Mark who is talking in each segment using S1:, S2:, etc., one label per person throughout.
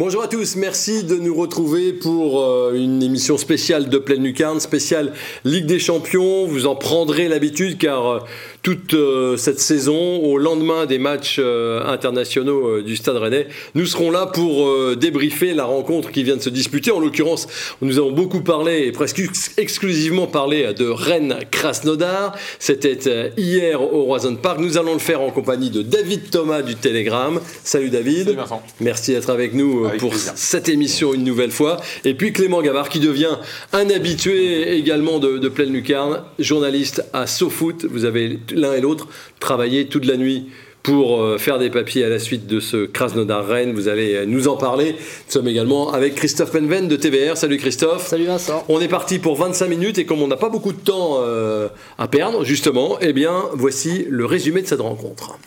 S1: Bonjour à tous, merci de nous retrouver pour euh, une émission spéciale de Pleine Lucarne, spéciale Ligue des Champions. Vous en prendrez l'habitude car euh, toute euh, cette saison, au lendemain des matchs internationaux du Stade Rennais, nous serons là pour débriefer la rencontre qui vient de se disputer. En l'occurrence, nous avons beaucoup parlé et presque exclusivement parlé de Rennes-Krasnodar. C'était hier au Roison Park. Nous allons le faire en compagnie de David Thomas du Télégramme. Salut David.
S2: Salut Vincent.
S1: Merci d'être avec nous pour cette émission une nouvelle fois. Et puis Clément Gavard qui devient un habitué également de, Pleine Lucarne, journaliste à SoFoot. Vous avez l'un et l'autre travaillé toute la nuit pour euh, faire des papiers à la suite de ce Krasnodar Rennes. Vous allez euh, nous en parler. Nous sommes également avec Christophe Penven de TVR. Salut Christophe.
S3: Salut Vincent.
S1: On est parti pour 25 minutes et comme on n'a pas beaucoup de temps euh, à perdre, justement, eh bien, voici le résumé de cette rencontre.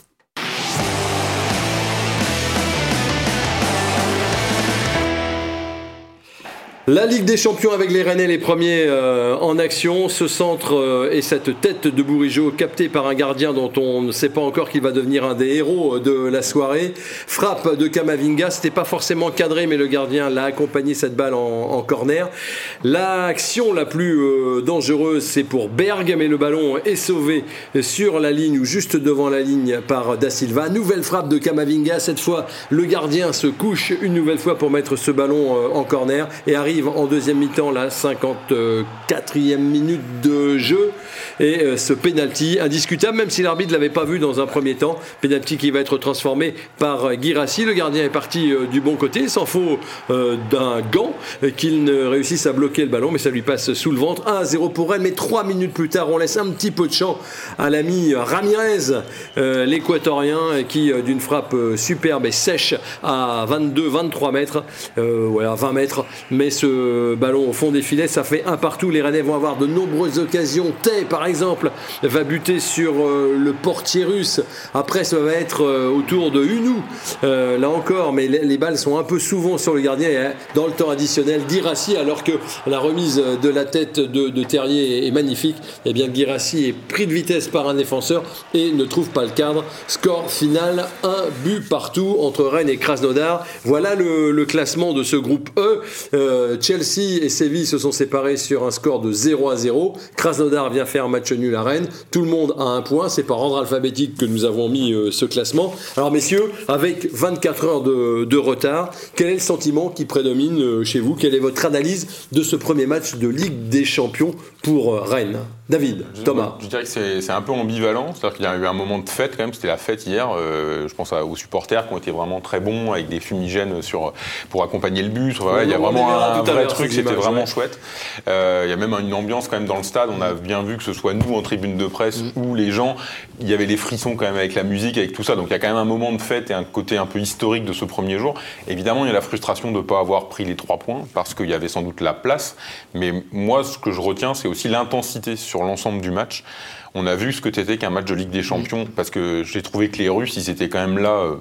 S1: La Ligue des Champions avec les Rennais, les premiers euh, en action. Ce centre euh, et cette tête de Bourigeau captée par un gardien dont on ne sait pas encore qu'il va devenir un des héros de la soirée. Frappe de Kamavinga, c'était pas forcément cadré, mais le gardien l'a accompagné cette balle en, corner. L'action la plus euh, dangereuse, c'est pour Berg, mais le ballon est sauvé sur la ligne ou juste devant la ligne par Da Silva. Nouvelle frappe de Kamavinga. Cette fois, le gardien se couche une nouvelle fois pour mettre ce ballon en corner et arrive en deuxième mi-temps, la 54e minute de jeu. Et euh, ce penalty indiscutable, même si l'arbitre l'avait pas vu dans un premier temps. Penalty qui va être transformé par euh, Girassi. Le gardien est parti euh, du bon côté. S'en faut d'un gant qu'il ne réussisse à bloquer le ballon, mais ça lui passe sous le ventre. 1-0 pour elle, mais trois minutes plus tard, on laisse un petit peu de champ à l'ami Ramirez, l'équatorien, qui d'une frappe superbe et sèche à 22-23 mètres, voilà, 20 mètres, mais ballon au fond des filets, ça fait un partout. Les Rennais vont avoir de nombreuses occasions. Tay, par exemple, va buter sur euh, le portier russe. Après, ça va être euh, autour de Hunou, euh, là encore, mais les, balles sont un peu souvent sur le gardien. Et, dans le temps additionnel, Girassi, alors que la remise de la tête de, Terrier est magnifique, eh bien Girassi est pris de vitesse par un défenseur et ne trouve pas le cadre. Score final, un but partout entre Rennes et Krasnodar. Voilà le, classement de ce groupe E. Chelsea et Séville se sont séparés sur un score de 0 à 0. Krasnodar vient faire match nul à Rennes. Tout le monde a un point. C'est par ordre alphabétique que nous avons mis euh, ce classement. Alors messieurs, avec 24 heures de, retard, quel est le sentiment qui prédomine euh, chez vous? Quelle est votre analyse de ce premier match de Ligue des Champions pour euh, Rennes? David, Thomas.
S2: Je dirais que c'est un peu ambivalent. C'est-à-dire qu'il y a eu un moment de fête quand même. C'était la fête hier. je pense aux supporters qui ont été vraiment très bons avec des fumigènes sur, pour accompagner le bus. il y a vraiment un, vrai truc. C'était vraiment chouette. il y a même une ambiance quand même dans le stade. On a bien vu que ce soit nous en tribune de presse mm. ou les gens, il y avait les frissons quand même avec la musique, avec tout ça. Donc il y a quand même un moment de fête et un côté un peu historique de ce premier jour. Évidemment, il y a la frustration de ne pas avoir pris les trois points parce qu'il y avait sans doute la place. Mais moi, ce que je retiens, c'est aussi l'intensité sur l'ensemble du match. On a vu ce que c'était qu'un match de Ligue des Champions parce que j'ai trouvé que les Russes, ils étaient quand même là. Euh,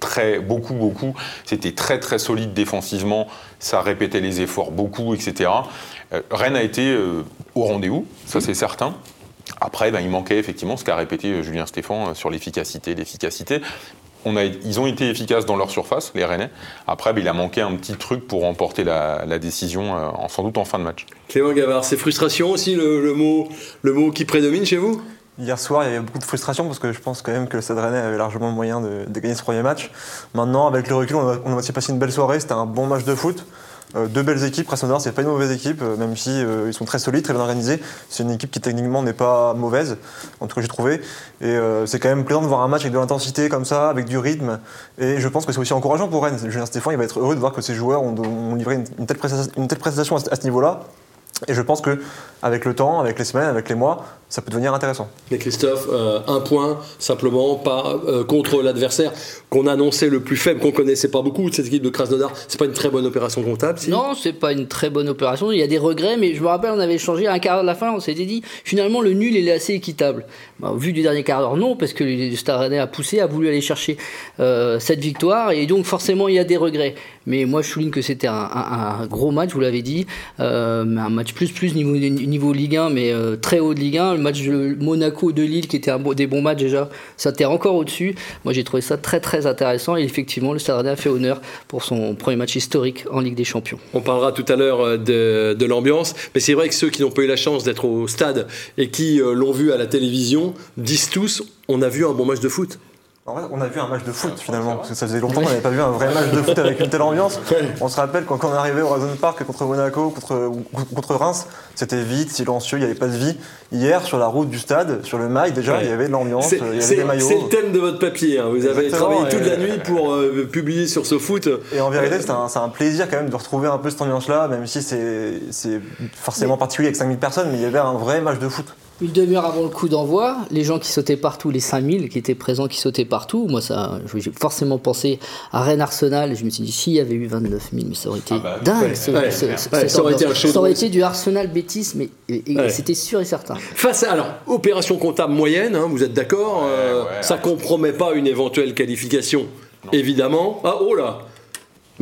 S2: très, beaucoup, beaucoup. C'était très, très solide défensivement. Ça répétait les efforts beaucoup, etc. Euh, Rennes a été euh, au rendez-vous, ça c'est certain. Après, ben, il manquait effectivement ce qu'a répété Julien Stéphan sur l'efficacité, l'efficacité. On a, ils ont été efficaces dans leur surface, les Rennais. Après, ben, il a manqué un petit truc pour remporter la, décision, en, sans doute en fin de match.
S1: Clément Gavard, c'est frustration aussi le, mot, le mot qui prédomine chez vous?
S4: Hier soir, il y avait beaucoup de frustration parce que je pense quand même que le Stade Rennais avait largement le moyen de, gagner ce premier match. Maintenant, avec le recul, on a, on a aussi passé une belle soirée. C'était un bon match de foot. Euh, deux belles équipes. Krasnodar, c'est pas une mauvaise équipe, euh, même si euh, ils sont très solides, très bien organisés. C'est une équipe qui techniquement n'est pas mauvaise, en tout cas j'ai trouvé. Et c'est quand même plaisant de voir un match avec de l'intensité comme ça, avec du rythme. Et je pense que c'est aussi encourageant pour Rennes. Julien Stéphane, il va être heureux de voir que ses joueurs ont, livré une, telle prestation, à ce niveau-là. Et je pense que avec le temps, avec les semaines, avec les mois, ça peut devenir intéressant.
S1: Mais Christophe, euh, un point simplement pas euh, contre l'adversaire qu'on annonçait le plus faible, qu'on connaissait pas beaucoup de cette équipe de Krasnodar. C'est pas une très bonne opération comptable, si?
S3: Non, c'est pas une très bonne opération. Il y a des regrets, mais je me rappelle, on avait changé un quart de la fin. On s'était dit finalement le nul il est assez équitable. Bah, vu du dernier quart d'heure, non, parce que le Stade a poussé, a voulu aller chercher euh, cette victoire, et donc forcément il y a des regrets. Mais moi je souligne que c'était un, gros match, vous l'avez dit, un match plus plus niveau, niveau Ligue 1, mais euh, très haut de Ligue 1. Le match de Monaco de Lille, qui était un, des bons matchs déjà, ça était encore au-dessus. Moi, j'ai trouvé ça très très intéressant. Et effectivement, le Stade a fait honneur pour son premier match historique en Ligue des Champions.
S1: On parlera tout à l'heure euh, de, de l'ambiance, mais c'est vrai que ceux qui n'ont pas eu la chance d'être au stade et qui l'ont vu à la télévision disent tous on a vu un bon match de foot.
S4: En vrai, on a vu un match de foot finalement, parce que ça faisait longtemps qu'on n'avait pas vu un vrai match de foot avec une telle ambiance. On se rappelle quand, on est arrivé au Horizon Park contre Monaco, contre, contre Reims, c'était vite, silencieux, il n'y avait pas de vie. Hier, sur la route du stade, sur le mail, déjà, il y avait de l'ambiance, il y avait des maillots.
S1: C'est le thème de votre papier, hein. vous avez travaillé toute la nuit pour euh, publier sur ce foot.
S4: Et en vérité, c'est un, un, plaisir quand même de retrouver un peu cette ambiance-là, même si c'est forcément particulier avec 5000 personnes, mais il y avait un vrai match de foot
S3: une demi-heure avant le coup d'envoi, les gens qui sautaient partout, les 5000 qui étaient présents, qui sautaient partout, moi ça, j'ai forcément pensé à Rennes Arsenal, je me suis dit, s'il y avait eu 29 000, mais ça aurait été ah bah, dingue. ça, aurait été ça aurait été du Arsenal bêtise, mais c'était sûr et certain.
S1: Face à, alors, opération comptable moyenne, hein, vous êtes d'accord euh, Ça compromet pas une éventuelle qualification, évidemment. Ah, oh là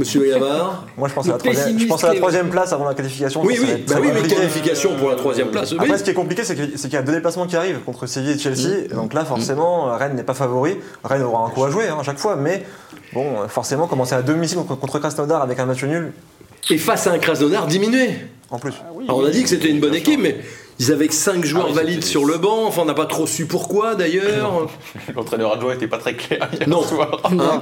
S1: Monsieur Yamar
S4: Moi, je pense, à la, troisième, je pense à la troisième place avant la qualification.
S1: Oui, oui, bah oui mais qualification pour la troisième place.
S4: Après, ce qui est compliqué, c'est qu'il y a deux déplacements qui arrivent contre Séville et Chelsea. Mm. Donc là, forcément, Rennes n'est pas favori. Rennes aura un coup à jouer hein, à chaque fois. Mais bon, forcément, commencer à domicile contre, contre Krasnodar avec un match nul.
S1: Et face à un Krasnodar diminué.
S4: En plus.
S1: Ah Alors on a dit que c'était une bonne équipe, mais ils avaient que 5 joueurs ah valides sur le banc. Enfin, on n'a pas trop su pourquoi d'ailleurs.
S2: L'entraîneur adjoint n'était pas très clair
S1: non. Soir. Hein,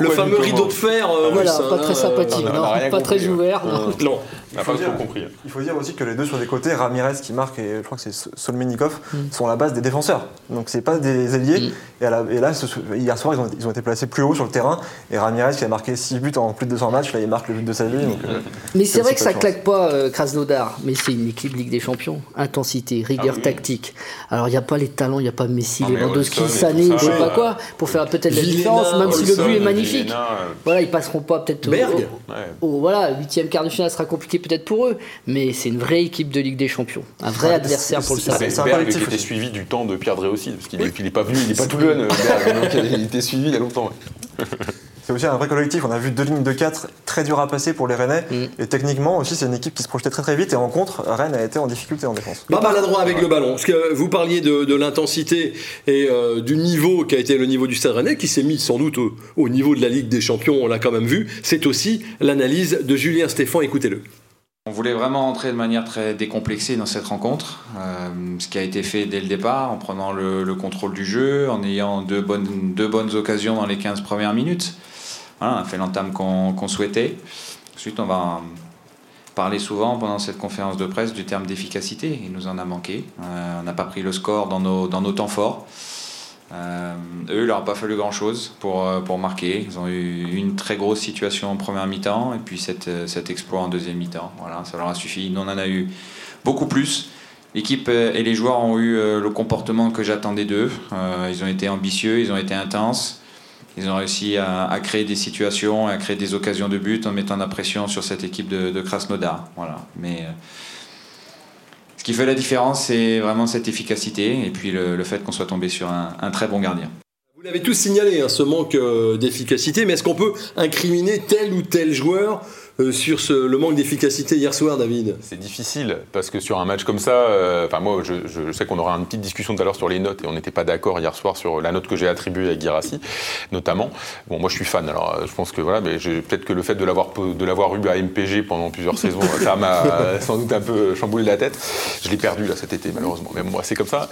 S1: le, fameux rideau de fer euh,
S3: voilà, pas très sympathique, non, pas très ouvert.
S1: non.
S2: Il faut, dire, compris.
S4: il faut dire aussi que les deux sur les côtés, Ramirez qui marque et je crois que c'est Solmenikov, mm. sont la base des défenseurs. Donc c'est pas des ailiers. Mm. Et, là, hier soir, ils ont, été placés plus haut sur le terrain. Et Ramirez qui a marqué 6 buts en plus de 200 matchs, là il marque le but de sa vie. Euh,
S3: mais c'est vrai que ça claque pas euh, Krasnodar, mais c'est une équipe Ligue des Champions. Intensité, rigueur ah tactique. Alors il n'y a pas les talents, il n'y a pas Messi, ah, Lewandowski, Sané, je sais pas quoi, pour faire peut-être la différence, même si le but est magnifique. Euh. Voilà, ils passeront pas peut-être au, voilà, huitième quart de finale sera compliqué peut-être pour eux, mais c'est une vraie équipe de Ligue des Champions, un vrai adversaire pour le
S2: Stade. C'est un collectif qui était suivi du temps de Pierre Drey aussi, parce qu'il n'est pas venu, il n'est pas tout jeune, donc il était suivi il y a longtemps.
S4: C'est aussi un vrai collectif. On a vu deux lignes de 4 très dures à passer pour les Rennais. Mm. Et techniquement aussi, c'est une équipe qui se projetait très très vite. Et en contre, Rennes a été en difficulté en défense.
S1: Pas maladroit avec le ballon. Parce que vous parliez de, l'intensité et euh, du niveau qui a été le niveau du Stade Rennais, qui s'est mis sans doute au, niveau de la Ligue des Champions. On l'a quand même vu. C'est aussi l'analyse de Julien Stéphan. Écoutez-le.
S5: On voulait vraiment entrer de manière très décomplexée dans cette rencontre, euh, ce qui a été fait dès le départ, en prenant le, contrôle du jeu, en ayant deux bonnes, occasions dans les 15 premières minutes. Voilà, on a fait l'entame qu'on souhaitait. Ensuite, on va parler souvent pendant cette conférence de presse du terme d'efficacité. Il nous en a manqué. Euh, on n'a pas pris le score dans nos temps forts. Euh, eux, il leur a pas fallu grand-chose pour, euh, pour marquer. Ils ont eu une très grosse situation en première mi-temps et puis cette, euh, cet exploit en deuxième mi-temps. Voilà, ça leur a suffi. Nous, on en a eu beaucoup plus. L'équipe et les joueurs ont eu le comportement que j'attendais d'eux. ils ont été ambitieux, ils ont été intenses. Ils ont réussi à, créer des situations, à créer des occasions de but en mettant la pression sur cette équipe de, de Krasnodar. Voilà. Mais ce qui fait la différence, c'est vraiment cette efficacité et puis le, fait qu'on soit tombé sur un, très bon gardien.
S1: Vous l'avez tous signalé, hein, ce manque euh, d'efficacité, mais est-ce qu'on peut incriminer tel ou tel joueur euh, sur le manque d'efficacité hier soir, David
S2: C'est difficile, parce que sur un match comme ça, euh, enfin moi je, sais qu'on aura une petite discussion tout à l'heure sur les notes, et on n'était pas d'accord hier soir sur la note que j'ai attribuée à Girassi, notamment. Bon, moi je suis fan, alors euh, je pense que voilà, mais peut-être que le fait de l'avoir, de l'avoir eu à MPG pendant plusieurs saisons, ça m'a sans doute un peu chamboulé la tête. Je l'ai perdu là cet été, malheureusement, mais bon, c'est comme ça.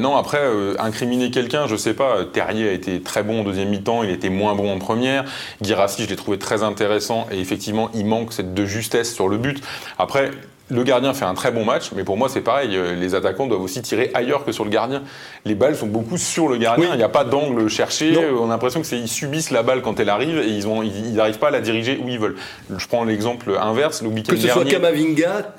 S2: non, après, incriminer quelqu'un, je sais pas, Terrier a été très bon en deuxième mi-temps, il était moins bon en première. Girassi, je l'ai trouvé très intéressant, et effectivement, effectivement, il manque cette de justesse sur le but. Après, le gardien fait un très bon match, mais pour moi c'est pareil, euh, les attaquants doivent aussi tirer ailleurs que sur le gardien. Les balles sont beaucoup sur le gardien, il n'y a pas d'angle cherché, on a l'impression qu'ils subissent la balle quand elle arrive et ils n'arrivent pas à la diriger où ils veulent. Je prends l'exemple inverse, le week-end
S1: dernier. Que ce soit Kamavinga,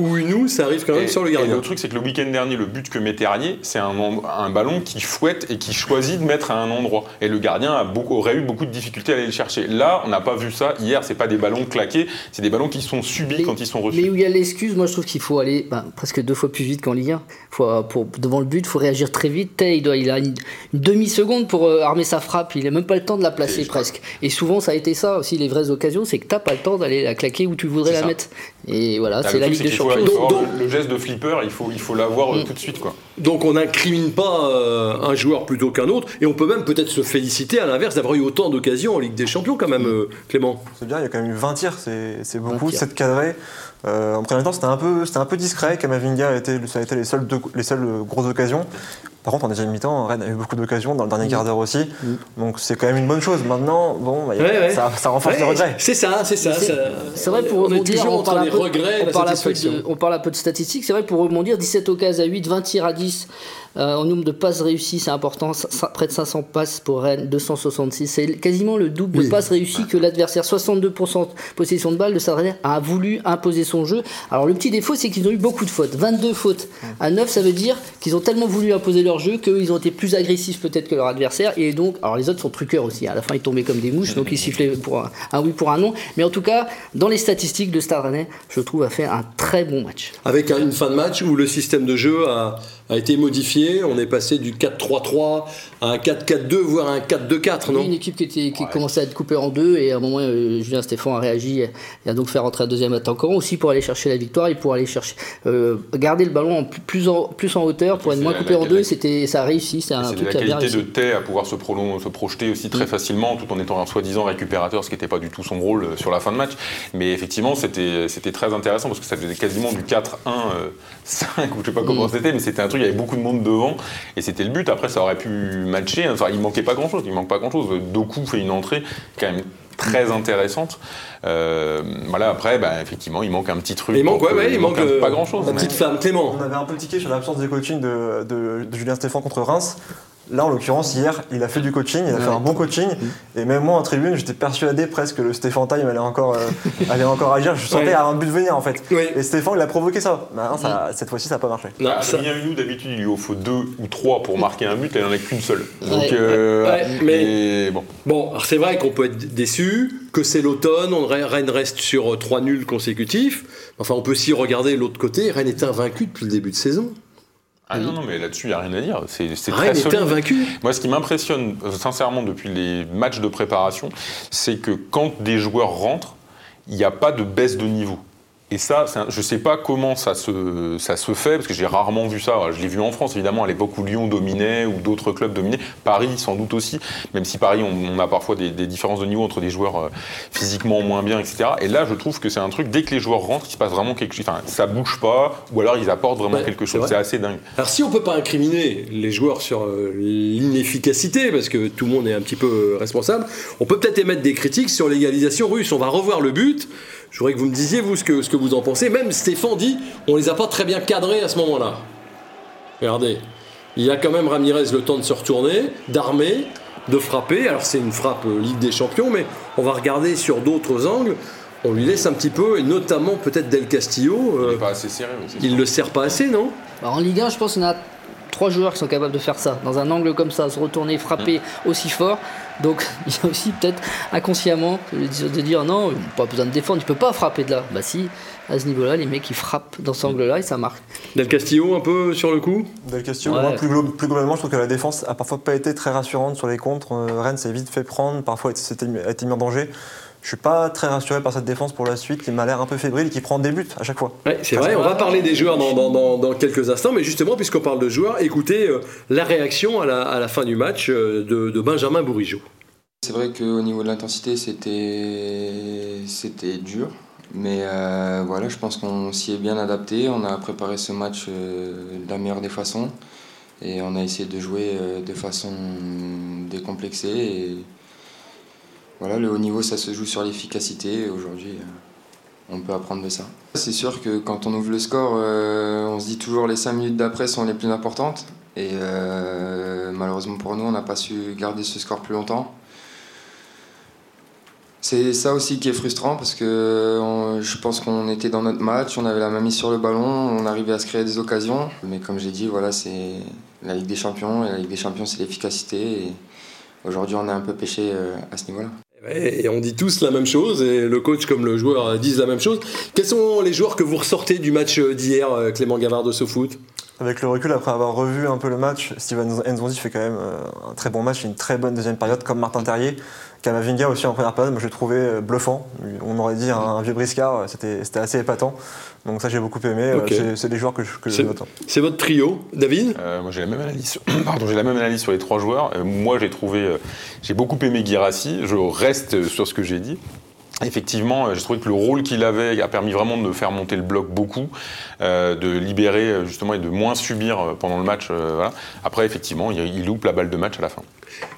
S1: ou Unou, ça arrive quand même sur le gardien.
S2: Et le truc c'est que le week-end dernier, le but que met Terrier, c'est un, un, ballon qui fouette et qui choisit de mettre à un endroit. Et le gardien a beaucoup, aurait eu beaucoup de difficultés à aller le chercher. Là, on n'a pas vu ça. Hier, c'est pas des ballons claqués, c'est des ballons qui sont subis quand ils sont reçus.
S3: Mais où il y a les l'excuse. Moi, je trouve qu'il faut aller ben, presque deux fois plus vite qu'en Ligue 1. Faut, pour, devant le but, il faut réagir très vite. il, doit, il a une, demi-seconde pour euh, armer sa frappe. Il n'a même pas le temps de la placer presque. Et souvent, ça a été ça aussi, les vraies occasions, c'est que tu n'as pas le temps d'aller la claquer où tu voudrais la mettre. Et voilà, c'est la Ligue des Champions.
S2: le geste de flipper, il faut, il faut l'avoir mm. tout de suite. Quoi.
S1: Donc on n'incrimine pas euh, un joueur plutôt qu'un autre. Et on peut même peut-être se féliciter à l'inverse d'avoir eu autant d'occasions en Ligue des Champions quand même, mm. euh, Clément.
S4: C'est bien, il y a quand même eu 20 tirs, c'est beaucoup, 7 cadrés. Euh, en premier temps, c'était un, peu, un peu discret. Kamavinga a été, ça a été les seules, les seules grosses occasions. Par contre, en deuxième mi-temps, Rennes a eu beaucoup d'occasions, dans le dernier mm. quart d'heure aussi. Mm. Donc c'est quand même une bonne chose. Maintenant, bon, bah, Ça, renforce les regrets.
S1: C'est ça, c'est ça.
S3: C'est vrai pour rebondir, on, parle, on, parle un peu de, on parle un peu de statistiques. C'est vrai pour rebondir, 17 occasions à 8, 20 tirs à 10. Euh, en nombre de passes réussies, c'est important. près de 500 passes pour Rennes, 266. C'est quasiment le double de passes réussies que l'adversaire. 62% possession de balle. Le Stade a voulu imposer son jeu. Alors le petit défaut, c'est qu'ils ont eu beaucoup de fautes. 22 fautes à 9, ça veut dire qu'ils ont tellement voulu imposer leur jeu qu'ils ont été plus agressifs peut-être que leur adversaire. Et donc, alors les autres sont truqueurs aussi. À la fin, ils tombaient comme des mouches, donc ils sifflaient pour un, oui, pour un non. Mais en tout cas, dans les statistiques, de Stade Rennais, je trouve, a fait un très bon match.
S1: Avec une fin de match où le système de jeu a a été modifié. On est passé du 4-3-3 à un 4-4-2, voire un 4-2-4, non
S3: Une équipe qui, était, qui commençait à être coupée en deux, et à un moment, euh, Julien Stéphane a réagi et a donc fait rentrer un deuxième attaquant aussi pour aller chercher la victoire et pour aller chercher euh, garder le ballon en plus, en, plus en hauteur pour être moins coupé en deux. C'était, ça a réussi.
S2: C'est un truc la qualité de Tay à pouvoir se, se projeter aussi très mm. facilement, tout en étant un soi-disant récupérateur, ce qui n'était pas du tout son rôle euh, sur la fin de match. Mais effectivement, c'était, c'était très intéressant parce que ça faisait quasiment du 4-1-5, ou je sais pas comment mm. c'était, mais c'était un truc il y avait beaucoup de monde devant, et c'était le but. Après, ça aurait pu matcher. Enfin, il manquait pas grand chose. Il manque pas grand chose. Doku fait une entrée quand même très intéressante. Euh, voilà, après, bah, effectivement, il manque un petit truc.
S1: Il manque, ouais, il manque,
S2: pas grand chose.
S1: La petite femme, Clément.
S4: On avait un peu tiqué sur l'absence de coaching de, de, Julien Stéphane contre Reims. Là, en l'occurrence, hier, il a fait du coaching, il a fait un bon coaching. Mm. Et même moi, en tribune, j'étais persuadé presque que le Stéphane Time allait encore, euh, allait encore agir. Je sentais à un but venir, en fait. Et Stéphane, il a provoqué ça. Bah, ça mm. cette fois-ci, ça n'a pas marché.
S2: Non, ah, ça... nous, d'habitude, il lui faut deux ou trois pour marquer un but, et il n'en a qu'une seule. Donc, euh,
S1: mais bon. Bon, c'est vrai qu'on peut être déçu, que c'est l'automne, Rennes reste sur euh, trois nuls consécutifs. Enfin, on peut aussi regarder l'autre côté. Rennes est invaincu depuis le début de saison.
S2: Ah non, non, mais là-dessus, il n'y a rien à dire. C'est très solide.
S1: invaincu.
S2: Moi, ce qui m'impressionne, euh, sincèrement, depuis les matchs de préparation, c'est que quand des joueurs rentrent, il n'y a pas de baisse de niveau. Et ça, je ne sais pas comment ça se, ça se fait, parce que j'ai rarement vu ça. Je l'ai vu en France, évidemment, à l'époque où Lyon dominait, ou d'autres clubs dominaient. Paris, sans doute aussi, même si Paris, on, a parfois des, différences de niveau entre des joueurs euh, physiquement moins bien, etc. Et là, je trouve que c'est un truc, dès que les joueurs rentrent, il se passe vraiment quelque chose. Enfin, ça bouge pas, ou alors ils apportent vraiment quelque chose. C'est assez dingue.
S1: Alors, si on peut pas incriminer les joueurs sur euh, l'inefficacité, parce que tout le monde est un petit peu euh, responsable, on peut peut-être émettre des critiques sur l'égalisation russe. On va revoir le but. Je voudrais que vous me disiez, vous, ce que, ce que vous en pensez. Même Stéphane dit, on les a pas très bien cadrés à ce moment-là. Regardez, il y a quand même Ramirez le temps de se retourner, d'armer, de frapper. Alors c'est une frappe euh, Ligue des Champions, mais on va regarder sur d'autres angles. On lui laisse un petit peu, et notamment peut-être Del Castillo.
S2: il n'est pas assez serré.
S1: Il le sert pas assez, non?
S3: Bah, En Ligue 1, je pense qu'on a trois joueurs qui sont capables de faire ça, dans un angle comme ça, se retourner, frapper mm. aussi fort. Donc il y a aussi peut-être inconsciemment de dire non, pas besoin de défendre, tu peux pas frapper de là. Bah si, à ce niveau-là, les mecs ils frappent dans cet angle-là et ça marque.
S1: Del Castillo un peu sur le coup?
S4: Del Castillo, plus, globalement, je trouve que la défense a parfois pas été très rassurante sur les contres. Euh, Rennes s'est vite fait prendre, parfois a été mis en danger. Je suis pas très rassuré par cette défense pour la suite qui m'a l'air un peu fébrile et qui prend des buts à chaque fois.
S1: c'est vrai, on va parler des joueurs dans, quelques instants, mais justement, puisqu'on parle de joueurs, écoutez euh, la réaction à la, fin du match euh, de, Benjamin Bourigeau.
S6: C'est vrai qu'au niveau de l'intensité, c'était, c'était dur. Mais euh, voilà, je pense qu'on s'y est bien adapté. On a préparé ce match de la meilleure des façons. Et on a essayé de jouer de façon décomplexée. Et voilà, le haut niveau, ça se joue sur l'efficacité. Aujourd'hui, euh, on peut apprendre de ça. C'est sûr que quand on ouvre le score, euh, on se dit toujours les 5 minutes d'après sont les plus importantes. Et euh, malheureusement pour nous, on n'a pas su garder ce score plus longtemps. C'est ça aussi qui est frustrant parce que je pense qu'on était dans notre match, on avait la main mise sur le ballon, on arrivait à se créer des occasions. Mais comme j'ai dit, voilà, c'est la Ligue des Champions et la Ligue des Champions, c'est l'efficacité. Aujourd'hui, on a un peu pêché à ce niveau-là.
S1: Et on dit tous la même chose, et le coach comme le joueur disent la même chose. Quels sont les joueurs que vous ressortez du match d'hier, Clément Gavard de SoFoot?
S4: Avec le recul, après avoir revu un peu le match, Steven Nzonzi fait quand même euh, un très bon match, une très bonne deuxième période, comme Martin Terrier. Kamavinga aussi en première période, moi je l'ai trouvé euh, bluffant. On aurait dit un, vieux briscard, c'était assez épatant. Donc ça j'ai beaucoup aimé, euh, c'est des joueurs que je, que note.
S1: C'est votre trio, David?
S2: Moi j'ai la même analyse. Pardon, j'ai la même analyse sur les trois joueurs. moi j'ai trouvé, j'ai beaucoup aimé Girassi. Je reste sur ce que j'ai dit. Effectivement, j'ai trouvé que le rôle qu'il avait a permis vraiment de faire monter le bloc beaucoup, euh, de libérer euh, justement et de moins subir euh, pendant le match. Après, effectivement, il, loupe la balle de match à la fin.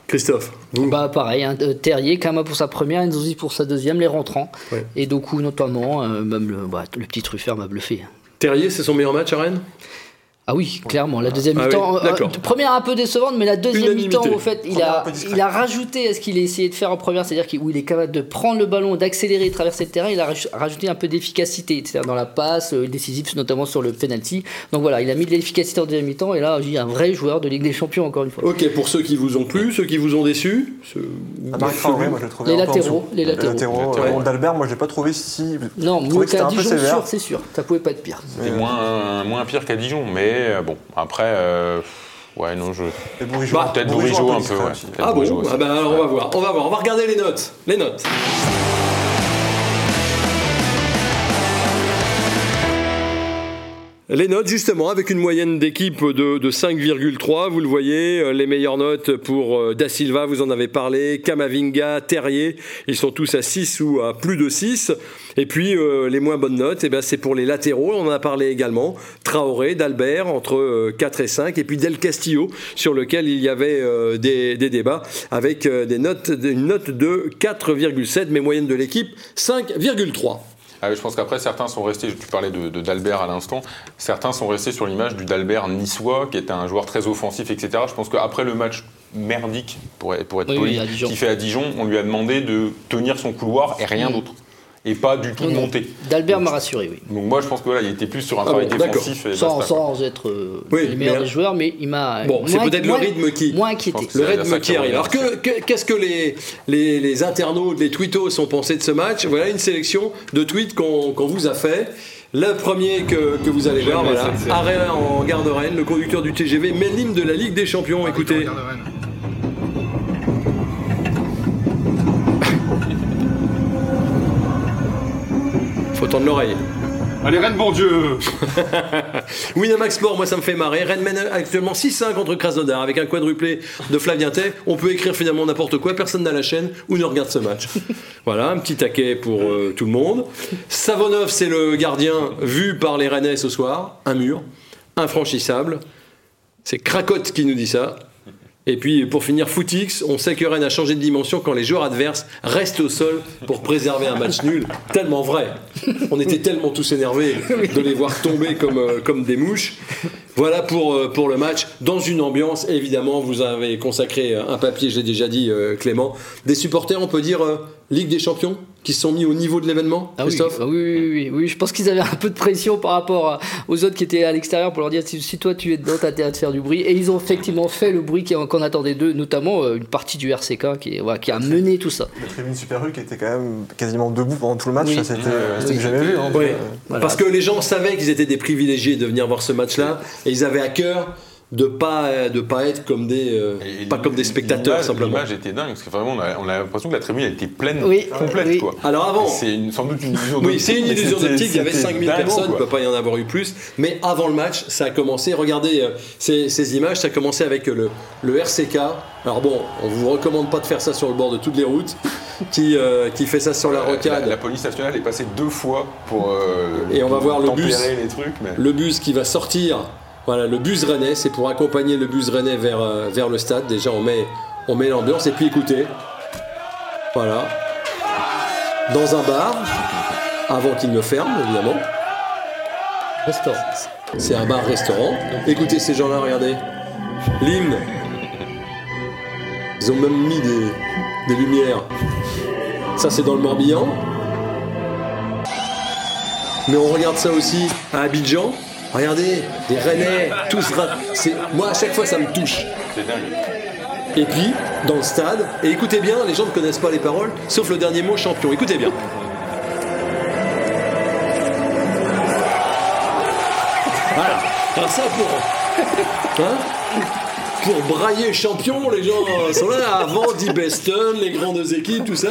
S1: Christophe
S3: Bah pareil, hein, Terrier, Kama pour sa première, Nzozi pour sa deuxième, les rentrants. Et Doku notamment, même le, bah, le petit Truffert m'a bluffé.
S1: Terrier, c'est son meilleur match à Rennes?
S3: Ah oui, clairement. La deuxième ah mi-temps, euh, première un peu décevante, mais la deuxième mi-temps, au fait, il a, il a rajouté à ce qu'il a essayé de faire en première, c'est-à-dire qu'il est capable de prendre le ballon, d'accélérer, traverser le terrain. Il a rajouté un peu d'efficacité, c'est-à-dire dans la passe, euh, décisif, notamment sur le penalty. Donc voilà, il a mis de l'efficacité en deuxième mi-temps, et là, j'ai un vrai joueur de Ligue des Champions, encore une fois.
S1: Ok, pour ceux qui vous ont plu, ceux qui vous ont déçu
S4: ah, moi, je
S3: les, latéraux, les latéraux.
S4: Les latéraux. Euh, d'Albert, moi, je l'ai pas trouvé si.
S3: Non, mieux qu'à Dijon, sûr, c'est sûr. Ça pouvait pas être pire.
S2: C'était moins, moins pire qu'à Dijon, mais bon, après. Euh, ouais, non, je. Bah, peut-être Bourigeau un peu. Ouais.
S1: Ah bon ah bah, alors on va voir. On va voir. On va regarder les notes. Les notes. Les notes, justement, avec une moyenne d'équipe de, 5,3, vous le voyez, euh, les meilleures notes pour euh, Da Silva, vous en avez parlé, Kamavinga, Terrier, ils sont tous à 6 ou à plus de 6. Et puis, euh, les moins bonnes notes, eh ben, c'est pour les latéraux, on en a parlé également, Traoré, d'Albert, entre 4 et 5, et puis Del Castillo, sur lequel il y avait des, débats, avec des notes, une note de 4,7, mais moyenne de l'équipe 5,3.
S2: Ah je pense qu'après, certains sont restés, tu parlais de, d'Albert à l'instant, certains sont restés sur l'image du d'Albert niçois, qui était un joueur très offensif, etc. Je pense qu'après le match merdique, pour, pour être poli, qu'il fait à Dijon, on lui a demandé de tenir son couloir et rien d'autre et pas du tout monter.
S3: D'Albert m'a rassuré, oui.
S2: Donc moi je pense que voilà, il était plus sur un ah travail défensif.
S3: sans, sans, être euh, le meilleur des joueurs, mais il m'a.
S1: Bon, c'est peut-être le rythme qui.
S3: Moins inquiété.
S1: Le rythme qui arrive. Alors qu'est-ce que, les, les, les, internautes, les tweetos ont pensé de ce match? Voilà une sélection de tweets qu'on, vous a fait. Le premier que, que vous allez voir, voilà, arrêt en gare de Rennes, le conducteur du TGV l'hymne de la Ligue des Champions. Écoutez. Faut tendre l'oreille.
S7: Allez, Rennes, bon Dieu
S1: Winamax Sport, moi ça me fait marrer. Rennes mène actuellement 6-5 contre Krasnodar avec un quadruplé de Flavien Tay. On peut écrire finalement n'importe quoi, personne n'a la chaîne ou ne regarde ce match. voilà, un petit taquet pour euh, tout le monde. Savonov, c'est le gardien vu par les Rennais ce soir. Un mur, infranchissable. C'est Cracotte qui nous dit ça. Et puis pour finir, Footix, on sait que Rennes a changé de dimension quand les joueurs adverses restent au sol pour préserver un match nul. Tellement vrai. On était tellement tous énervés de les voir tomber comme, euh, des mouches. Voilà pour, euh, pour le match. Dans une ambiance, évidemment, vous avez consacré un papier, j'ai déjà dit, euh, Clément. Des supporters, on peut dire, Ligue des Champions qui se sont mis au niveau de l'événement,
S3: ah Christophe
S1: ah
S3: oui, oui, oui, oui, je pense qu'ils avaient un peu de pression par rapport aux autres qui étaient à l'extérieur pour leur dire si, toi tu es dedans, t'as intérêt de faire du bruit. Et ils ont effectivement fait le bruit qu'on attendait d'eux, notamment euh, une partie du RCK qui, qui a mené tout ça.
S4: La tribune Super U qui était quand même quasiment debout pendant tout le match, ça c'était jamais vu. Hein,
S1: euh, Parce que les gens savaient qu'ils étaient des privilégiés de venir voir ce match-là et ils avaient à cœur de pas de pas être comme des euh, pas comme des spectateurs simplement.
S2: L'image était dingue parce que vraiment on a, l'impression que la tribune était pleine complète quoi.
S1: Alors avant
S2: c'est sans doute une illusion
S1: Oui, c'est une illusion d'optique, il y avait 5000 personnes, il ne peut pas y en avoir eu plus, mais avant le match, ça a commencé, regardez euh, ces, images, ça a commencé avec le, le RCK. Alors bon, on vous recommande pas de faire ça sur le bord de toutes les routes, qui, euh, qui fait ça sur la rocade.
S2: La, police nationale est passée deux fois pour
S1: et on va voir le bus,
S2: les trucs,
S1: le bus qui va sortir voilà, le bus rennais, c'est pour accompagner le bus rennais vers, euh, vers le stade. Déjà, on met, on met l'ambiance. Et puis, écoutez, voilà, dans un bar, avant qu'il ne ferme, évidemment.
S3: Restaurant.
S1: C'est un bar-restaurant. Écoutez ces gens-là, regardez. L'hymne. Ils ont même mis des, des lumières. Ça, c'est dans le Morbihan. Mais on regarde ça aussi à Abidjan. Regardez, des Rennais, tous. Moi, à chaque fois, ça me touche.
S2: C'est dingue.
S1: Et puis, dans le stade, et écoutez bien, les gens ne connaissent pas les paroles, sauf le dernier mot champion. Écoutez bien. Voilà. Alors ça pour. Hein pour brailler champion, les gens sont là avant Die Besten, les grandes équipes, tout ça.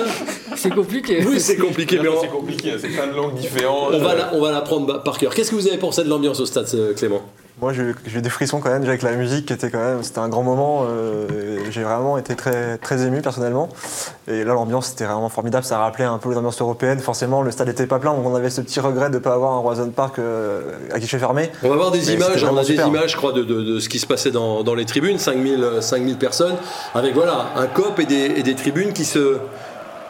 S3: C'est compliqué.
S1: Oui, c'est compliqué, mais on,
S2: C'est compliqué, c'est plein de langues différentes.
S1: on va la- on va l'apprendre par cœur. Qu'est-ce que vous avez pensé de l'ambiance au stade, euh, Clément?
S4: Moi, j'ai eu- des frissons quand même, déjà avec la musique qui était quand même, c'était un grand moment. euh, j'ai vraiment été très, très ému personnellement. Et là, l'ambiance était vraiment formidable. Ça rappelait un peu les ambiances européennes. Forcément, le stade n'était pas plein, donc on avait ce petit regret de ne pas avoir un Roison Park euh, à guichet fermé.
S1: On va voir des
S4: Mais
S1: images,
S4: c'était
S1: on a des
S4: super.
S1: images, je crois, de, de- de ce qui se passait dans, dans les tribunes, 5000, euh, 5000 personnes, avec voilà, un cop et des, et des tribunes qui se,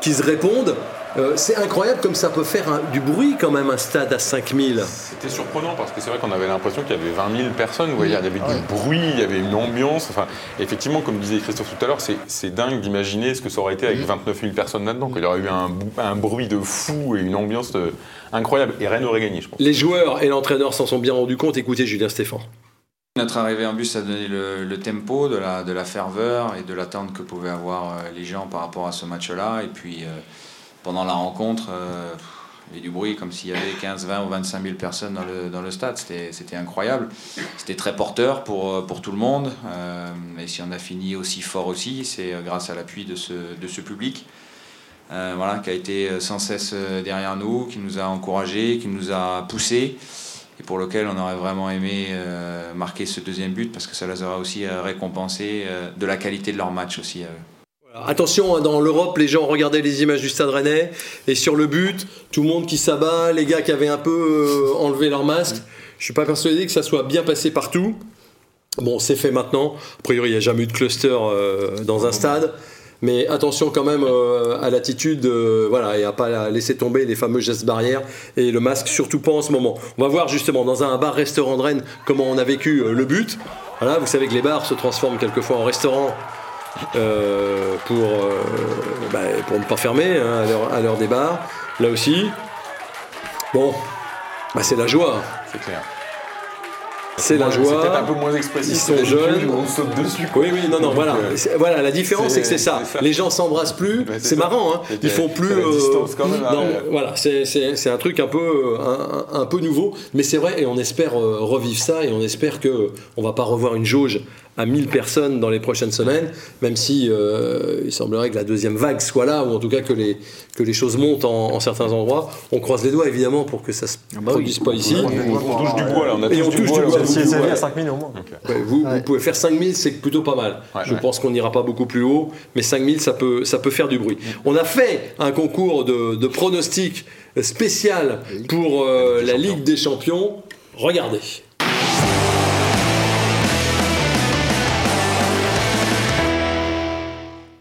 S1: qui se répondent. Euh, c'est incroyable comme ça peut faire un- du bruit quand même un stade à 5000.
S2: C'était surprenant parce que c'est vrai qu'on avait l'impression qu'il y avait 20 000 personnes. Vous voyez, il y avait du bruit, il y avait une ambiance. Enfin, effectivement, comme disait Christophe tout à l'heure, c'est- c'est dingue d'imaginer ce que ça aurait été avec 29 000 personnes là-dedans. qu'il y aurait eu un, bruit de fou et une ambiance euh, incroyable. Et Rennes aurait gagné, je pense.
S1: Les joueurs et l'entraîneur s'en sont bien rendus compte. Écoutez Julien Stéphane.
S5: Notre arrivée en bus a donné le, tempo, de la, de la ferveur et de l'attente que pouvaient avoir euh, les gens par rapport à ce match-là. Et puis, euh, pendant la rencontre, euh, il y avait du bruit comme s'il y avait 15, 20 ou 25 000 personnes dans le, dans le stade. C'était incroyable. C'était très porteur pour, pour tout le monde. Et si on a fini aussi fort aussi, c'est grâce à l'appui de ce, de ce public. voilà, qui a été sans cesse derrière nous, qui nous a encouragés, qui nous a poussés et pour lequel on aurait vraiment aimé euh, marquer ce deuxième but parce que ça les aurait aussi euh, récompensés euh, de la qualité de leur match aussi.
S1: Attention, hein, dans l'Europe, les gens regardaient les images du stade rennais et sur le but, tout le monde qui s'abat, les gars qui avaient un peu enlevé leur masque. Je suis pas persuadé que ça soit bien passé partout. Bon, c'est fait maintenant. A priori, il n'y a jamais eu de cluster dans un stade. Mais attention quand même euh, à l'attitude, euh, voilà, et à pas laisser tomber les fameux gestes barrières et le masque, surtout pas en ce moment. On va voir justement dans un bar-restaurant de Rennes comment on a vécu euh, le but. Voilà, vous savez que les bars se transforment quelquefois en restaurants pour, bah, pour ne pas fermer hein, à l'heure- à l'heure des bars. Là aussi, bon, bah, c'est la joie.
S2: C'est clair.
S1: C'est la
S2: C'est peut-être un
S1: joie.
S2: peu moins expressif.
S1: Ils sont jeunes.
S2: On saute dessus.
S1: Oui, oui, non, non,
S2: Donc,
S1: voilà.
S2: euh,
S1: voilà, la différence, c'est que c'est ça. Les gens s'embrassent plus.
S2: C'est
S1: marrant, hein. Ils font plus. euh,
S2: distance quand même,
S1: non,
S2: hein.
S1: voilà, c'est- c'est c'est un truc un peu, un, un- peu nouveau. Mais c'est vrai, et on espère euh, revivre ça, et on espère que on va pas revoir une jauge à 1000 personnes dans les prochaines semaines, même si euh, il semblerait que la deuxième vague soit là, ou en tout cas que les, que les choses montent en, en certains endroits. On croise les doigts, évidemment, pour que ça se produise pas ici.
S2: On, on touche du bois là, on a
S1: Et on touche du bois.
S2: on
S4: Si
S2: bois,
S4: à
S2: là.
S4: 5000 au moins.
S1: Ouais, vous,
S3: Ouais.
S1: vous pouvez faire 5000, c'est plutôt pas mal.
S2: Ouais,
S1: je
S2: ouais.
S1: pense qu'on n'ira pas beaucoup plus haut, mais 5000, ça peut, ça peut faire du bruit. On a fait un concours de, de pronostics spécial pour euh, la Ligue des Champions. Regardez.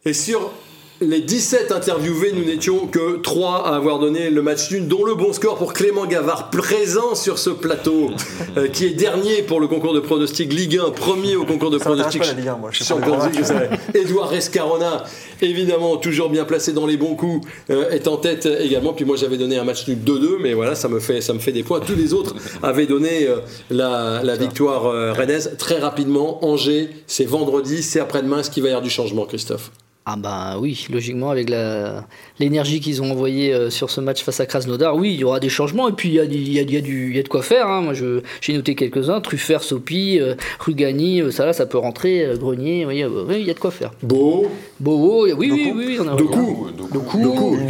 S1: Et sur les 17 interviewés, nous n'étions que 3 à avoir donné le match nul, dont le bon score pour Clément Gavard, présent sur ce plateau, euh, qui est dernier pour le concours de pronostic Ligue 1, premier au concours de pronostic
S4: pas la Ligue 1, moi. Je suis
S1: Champions
S4: pas
S1: League, je savais. Edouard Rescarona, évidemment, toujours bien placé dans les bons coups, euh, est en tête également. Puis moi, j'avais donné un match nul 2-2, mais voilà, ça me fait, ça me fait des points. Tous les autres avaient donné euh, la, la victoire rennaise très rapidement. Angers, c'est vendredi, c'est après-demain. Est-ce qu'il va y avoir du changement, Christophe?
S3: Ah bah oui, logiquement avec la l'énergie qu'ils ont envoyée euh, sur ce match face à Krasnodar, oui, il y aura des changements et puis il y a, il y a- il y a du, il y a de quoi faire. hein. Moi, je j'ai noté quelques-uns, Truffert, Sopi, euh, Rugani, euh, ça là, ça peut rentrer, euh, Grenier, oui, euh, oui, il y a de quoi faire.
S1: Beau,
S3: Bobo, oui, oui, oui, oui, on a
S1: Doku.
S2: Doku,
S3: Doku. Wu,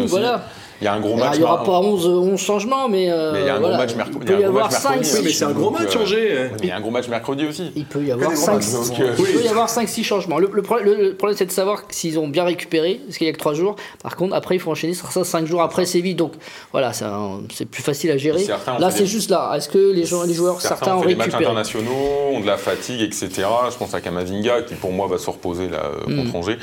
S2: aussi.
S3: voilà.
S2: Il y a un gros
S3: Alors,
S2: match.
S3: il n'y aura pas 11, 11 changements, mais, euh,
S2: Mais il y a un gros match mercredi.
S3: il peut y avoir 5,
S2: mercredi,
S1: Oui, mais c'est un gros match,
S2: euh,
S1: Angers.
S2: Il y a un gros match mercredi aussi.
S3: Il peut y avoir
S4: des gros
S3: 5
S4: matchs,
S2: donc, euh,
S3: il peut
S1: oui.
S3: y avoir 5-6 changements. Le, le problème, c'est de savoir s'ils ont bien récupéré, parce qu'il y a que 3 jours. Par contre, après, il faut enchaîner sur ça 5 jours après Séville. Donc voilà, c'est plus facile à gérer. Là, c'est
S2: des-
S3: juste là. Est-ce que les, joueurs, certains, ont
S2: fait des matchs
S3: récupéré
S2: internationaux, ont de la fatigue, etc. Je pense à Kamavinga qui pour moi va se reposer là, euh,
S3: Mm.
S2: contre Angers.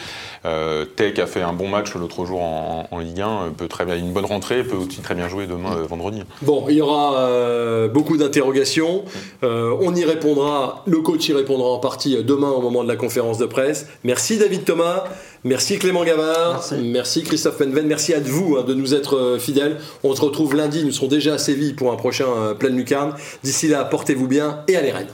S2: Euh, Tech a fait un bon match l'autre jour en, en Ligue 1, euh, peut très bien, une bonne rentrée, peut aussi très bien jouer demain euh, vendredi.
S1: Bon, il y aura euh, beaucoup d'interrogations. Euh, on y répondra. Le coach y répondra en partie demain au moment de la conférence de presse. Merci David Thomas. Merci Clément Gavard.
S4: Merci.
S1: Christophe Penven. Merci à vous hein, de nous être euh, fidèles. On se retrouve lundi. Nous serons déjà à Séville pour un prochain euh, pleine lucarne. D'ici là, portez-vous bien et allez Rennes.